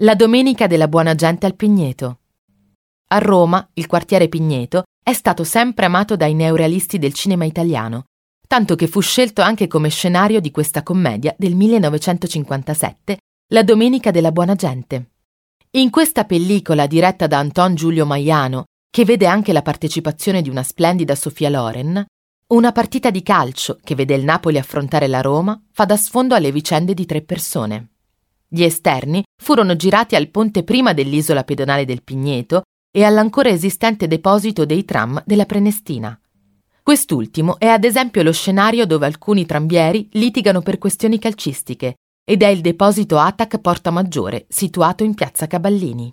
La domenica della buona gente al Pigneto. A Roma, il quartiere Pigneto è stato sempre amato dai neorealisti del cinema italiano, tanto che fu scelto anche come scenario di questa commedia del 1957, La domenica della buona gente. In questa pellicola diretta da Anton Giulio Maiano, che vede anche la partecipazione di una splendida Sofia Loren, una partita di calcio che vede il Napoli affrontare la Roma fa da sfondo alle vicende di tre persone. Gli esterni furono girati al ponte prima dell'isola pedonale del Pigneto e all'ancora esistente deposito dei tram della Prenestina. Quest'ultimo è ad esempio lo scenario dove alcuni trambieri litigano per questioni calcistiche ed è il deposito ATAC Porta Maggiore situato in piazza Caballini.